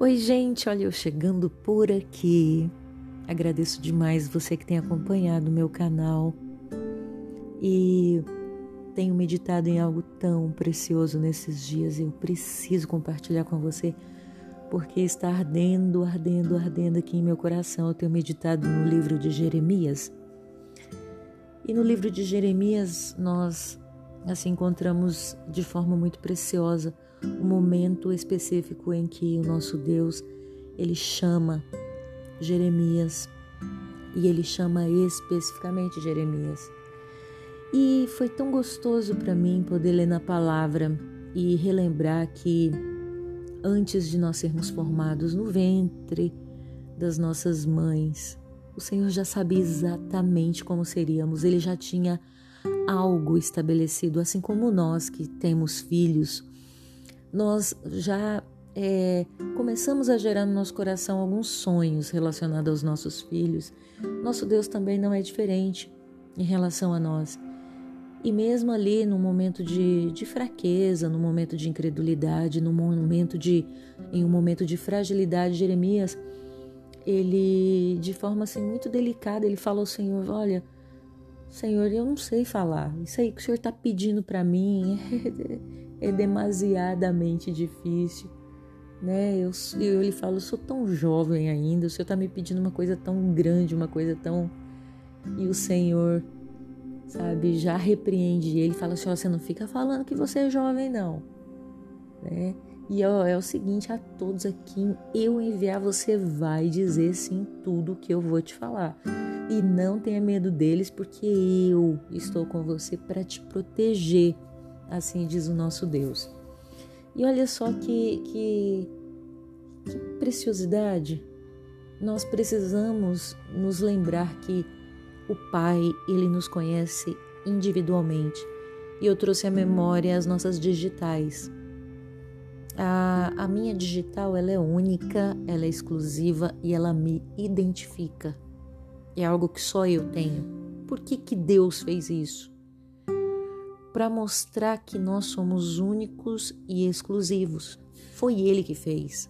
Oi, gente, olha eu chegando por aqui. Agradeço demais você que tem acompanhado o meu canal e tenho meditado em algo tão precioso nesses dias. Eu preciso compartilhar com você porque está ardendo, ardendo, ardendo aqui em meu coração. Eu tenho meditado no livro de Jeremias. E no livro de Jeremias nós assim encontramos de forma muito preciosa um momento específico em que o nosso Deus ele chama Jeremias e ele chama especificamente Jeremias. E foi tão gostoso para mim poder ler na palavra e relembrar que antes de nós sermos formados no ventre das nossas mães, o Senhor já sabia exatamente como seríamos, ele já tinha algo estabelecido, assim como nós que temos filhos nós já é, começamos a gerar no nosso coração alguns sonhos relacionados aos nossos filhos. Nosso Deus também não é diferente em relação a nós. E mesmo ali no momento de, de fraqueza, no momento de incredulidade, no momento de em um momento de fragilidade, Jeremias, ele de forma assim muito delicada, ele fala ao Senhor, olha, Senhor, eu não sei falar. Isso aí que o Senhor está pedindo para mim é, é, demasiadamente difícil. Né? Eu, eu lhe falo, eu sou tão jovem ainda, o Senhor está me pedindo uma coisa tão grande, uma coisa tão. E o Senhor, sabe, já repreende ele, fala assim: ó, você não fica falando que você é jovem, não. Né? E ó, é o seguinte a todos aqui: eu enviar, você vai dizer sim tudo que eu vou te falar. E não tenha medo deles, porque eu estou com você para te proteger, assim diz o nosso Deus. E olha só que, que, que preciosidade. Nós precisamos nos lembrar que o Pai, ele nos conhece individualmente. E eu trouxe à memória as nossas digitais. A, a minha digital ela é única, ela é exclusiva e ela me identifica é algo que só eu tenho. Por que, que Deus fez isso? Para mostrar que nós somos únicos e exclusivos. Foi Ele que fez.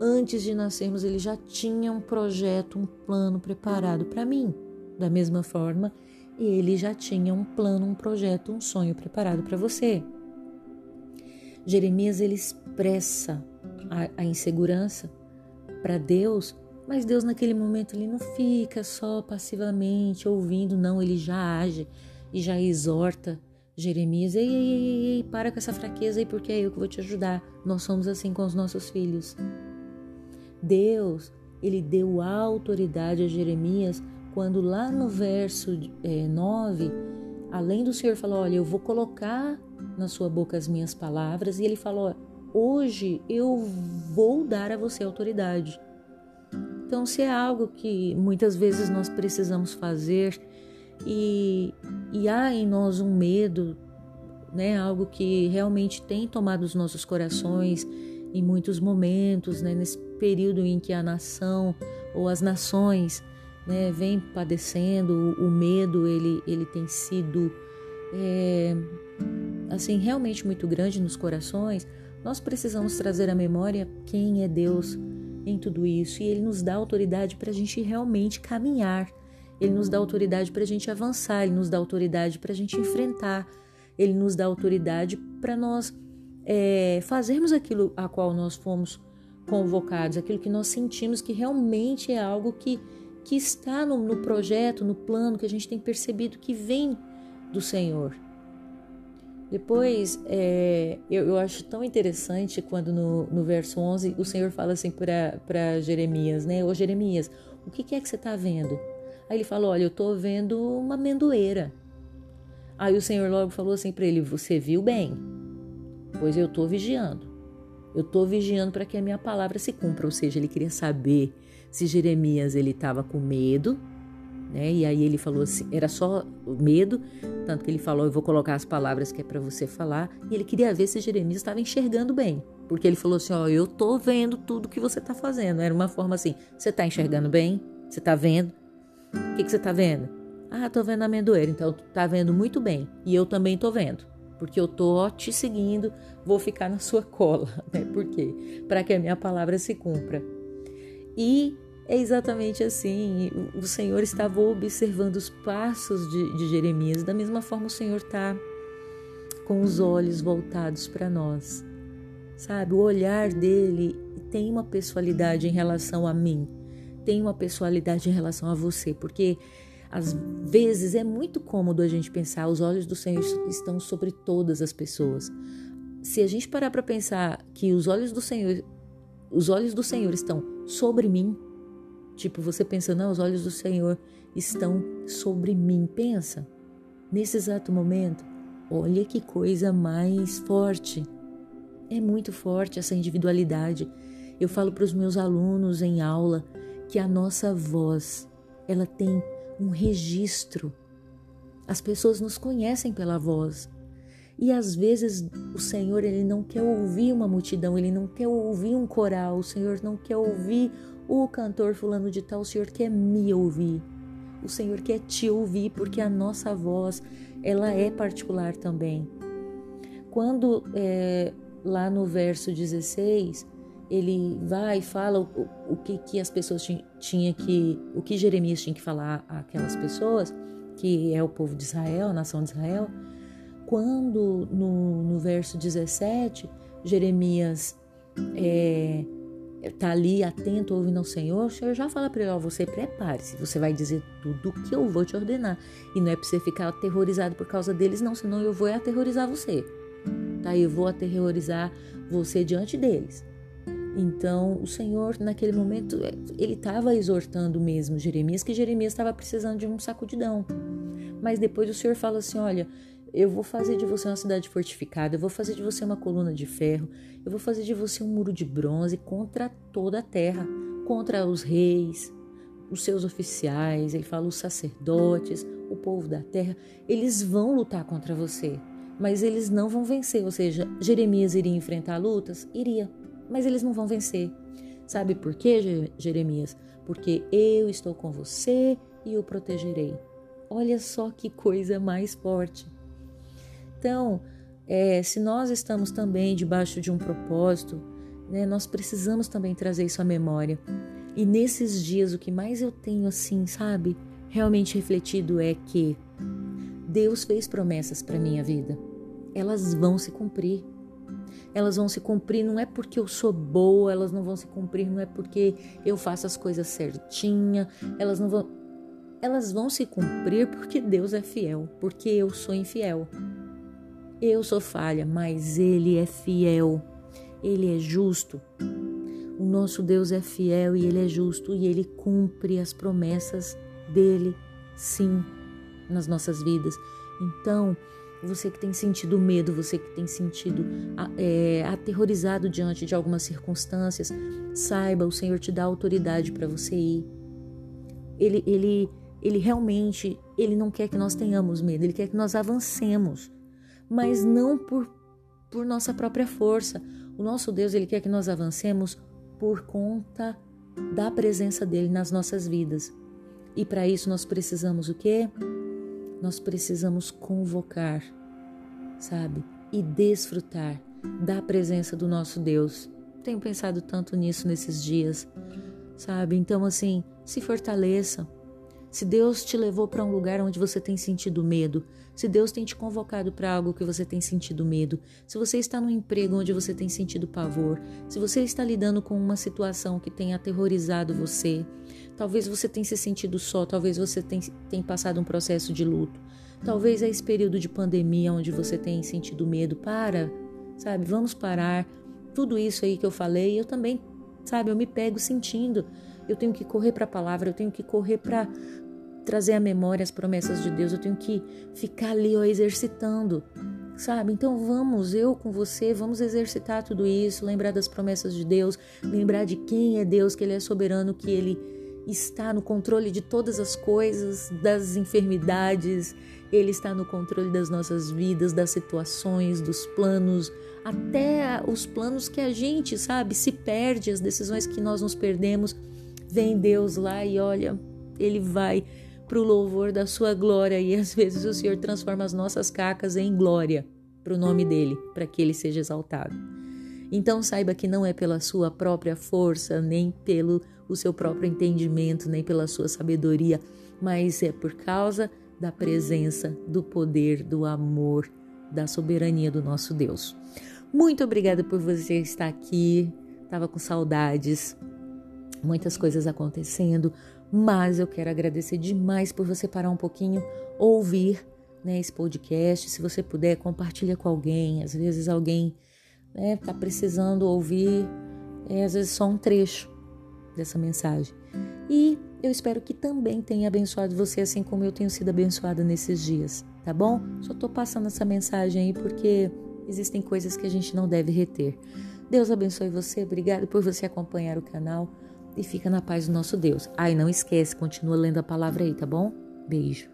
Antes de nascermos, Ele já tinha um projeto, um plano preparado para mim. Da mesma forma, Ele já tinha um plano, um projeto, um sonho preparado para você. Jeremias ele expressa a, a insegurança para Deus mas Deus naquele momento ele não fica só passivamente ouvindo, não, ele já age e já exorta Jeremias, ei, ei, ei, ei, para com essa fraqueza aí, porque é eu que vou te ajudar. Nós somos assim com os nossos filhos. Deus, ele deu autoridade a Jeremias quando lá no verso é, 9, além do Senhor falar, olha, eu vou colocar na sua boca as minhas palavras, e ele falou, hoje eu vou dar a você autoridade. Então, se é algo que muitas vezes nós precisamos fazer e, e há em nós um medo, né, algo que realmente tem tomado os nossos corações em muitos momentos, né, nesse período em que a nação ou as nações né, vem padecendo, o, medo ele, ele tem sido é, assim realmente muito grande nos corações. Nós precisamos trazer à memória quem é Deus em tudo isso e Ele nos dá autoridade para a gente realmente caminhar, Ele nos dá autoridade para a gente avançar, Ele nos dá autoridade para a gente enfrentar, Ele nos dá autoridade para nós é, fazermos aquilo a qual nós fomos convocados, aquilo que nós sentimos que realmente é algo que, que está no, no projeto, no plano, que a gente tem percebido que vem do Senhor. Depois, é, eu, eu, acho tão interessante quando no, no verso 11 o Senhor fala assim para Jeremias, né? Ô Jeremias, o que, que é que você está vendo? Aí ele falou, olha, eu estou vendo uma amendoeira. Aí o Senhor logo falou assim para ele, você viu bem? Pois eu estou vigiando. Eu estou vigiando para que a minha palavra se cumpra. Ou seja, ele queria saber se Jeremias ele estava com medo né? E aí ele falou assim, era só medo, tanto que ele falou, eu vou colocar as palavras que é para você falar, e ele queria ver se Jeremias estava enxergando bem, porque ele falou assim, ó, eu tô vendo tudo que você tá fazendo. Era uma forma assim, você tá enxergando bem? Você tá vendo? O que que você tá vendo? Ah, tô vendo a amendoeira, então tá vendo muito bem, e eu também tô vendo. porque eu tô te seguindo, vou ficar na sua cola, né? Por quê? Para que a minha palavra se cumpra. E é exatamente assim. O Senhor estava observando os passos de, de Jeremias, da mesma forma o Senhor está com os olhos voltados para nós. Sabe, o olhar dele tem uma pessoalidade em relação a mim, tem uma pessoalidade em relação a você, porque às vezes é muito cômodo a gente pensar, os olhos do Senhor estão sobre todas as pessoas. Se a gente parar para pensar que os olhos do Senhor, os olhos do Senhor estão sobre mim, tipo você pensando, não, os olhos do Senhor estão sobre mim, pensa. Nesse exato momento, olha que coisa mais forte. É muito forte essa individualidade. Eu falo para os meus alunos em aula que a nossa voz, ela tem um registro. As pessoas nos conhecem pela voz. E às vezes o Senhor ele não quer ouvir uma multidão, ele não quer ouvir um coral, o Senhor não quer ouvir o cantor fulano de tal, o Senhor quer me ouvir. O Senhor quer te ouvir porque a nossa voz ela é particular também. Quando é, lá no verso 16 ele vai e fala o, o que, que as pessoas tinham que, o que Jeremias tinha que falar àquelas pessoas, que é o povo de Israel, a nação de Israel. Quando no, no verso 17, Jeremias é, tá ali atento, ouvindo ao Senhor, o Senhor já fala para ele: ó, você prepare-se, você vai dizer tudo o que eu vou te ordenar. E não é para você ficar aterrorizado por causa deles, não, senão eu vou aterrorizar você. Tá? Eu vou aterrorizar você diante deles. Então, o Senhor, naquele momento, ele estava exortando mesmo Jeremias, que Jeremias estava precisando de um sacudidão. Mas depois o Senhor fala assim: olha, eu vou fazer de você uma cidade fortificada, eu vou fazer de você uma coluna de ferro, eu vou fazer de você um muro de bronze contra toda a terra, contra os reis, os seus oficiais, ele fala os sacerdotes, o povo da terra, eles vão lutar contra você, mas eles não vão vencer. Ou seja, Jeremias iria enfrentar lutas? Iria mas eles não vão vencer. Sabe por quê, Jeremias? Porque eu estou com você e o protegerei. Olha só que coisa mais forte. Então, é, se nós estamos também debaixo de um propósito, né, nós precisamos também trazer isso à memória. E nesses dias, o que mais eu tenho, assim, sabe, realmente refletido é que Deus fez promessas para minha vida. Elas vão se cumprir elas vão se cumprir não é porque eu sou boa, elas não vão se cumprir não é porque eu faço as coisas certinha, elas não vão elas vão se cumprir porque Deus é fiel, porque eu sou infiel. Eu sou falha, mas ele é fiel. Ele é justo. O nosso Deus é fiel e ele é justo e ele cumpre as promessas dele, sim, nas nossas vidas. Então, você que tem sentido medo, você que tem sentido é, aterrorizado diante de algumas circunstâncias, saiba, o Senhor te dá autoridade para você ir. Ele, ele, ele realmente, ele não quer que nós tenhamos medo, ele quer que nós avancemos, mas não por, por nossa própria força. O nosso Deus, ele quer que nós avancemos por conta da presença dele nas nossas vidas. E para isso nós precisamos o quê? nós precisamos convocar, sabe? E desfrutar da presença do nosso Deus. Tenho pensado tanto nisso nesses dias, sabe? Então, assim, se fortaleça. Se Deus te levou para um lugar onde você tem sentido medo, se Deus tem te convocado para algo que você tem sentido medo, se você está num emprego onde você tem sentido pavor, se você está lidando com uma situação que tem aterrorizado você, talvez você tenha se sentido só, talvez você tenha, passado um processo de luto, talvez é esse período de pandemia onde você tem sentido medo, para, sabe? Vamos parar. Tudo isso aí que eu falei, eu também, sabe? Eu me pego sentindo. Eu tenho que correr para a palavra, eu tenho que correr para trazer à memória as promessas de Deus, eu tenho que ficar ali ó, exercitando, sabe? Então vamos, eu com você, vamos exercitar tudo isso, lembrar das promessas de Deus, lembrar de quem é Deus, que Ele é soberano, que Ele está no controle de todas as coisas, das enfermidades, Ele está no controle das nossas vidas, das situações, dos planos, até os planos que a gente, sabe, se perde, as decisões que nós nos perdemos. Vem Deus lá e olha, Ele vai para o louvor da sua glória e às vezes o Senhor transforma as nossas cacas em glória. para o nome dele, para que ele seja exaltado. Então saiba que não é pela sua própria força, nem pelo o seu próprio entendimento, nem pela sua sabedoria, mas é por causa da presença, do poder, do amor, da soberania do nosso Deus. Muito obrigada por você estar aqui. Tava com saudades, muitas coisas acontecendo, mas eu quero agradecer demais por você parar um pouquinho, ouvir né, esse podcast. Se você puder, compartilha com alguém. Às vezes alguém está né, tá precisando ouvir, é, às vezes só um trecho dessa mensagem. E eu espero que também tenha abençoado você, assim como eu tenho sido abençoada nesses dias, tá bom? Só estou passando essa mensagem aí porque existem coisas que a gente não deve reter. Deus abençoe você, obrigado por você acompanhar o canal e fica na paz do nosso Deus. Ai, não esquece, continua lendo a palavra aí, tá bom? Beijo.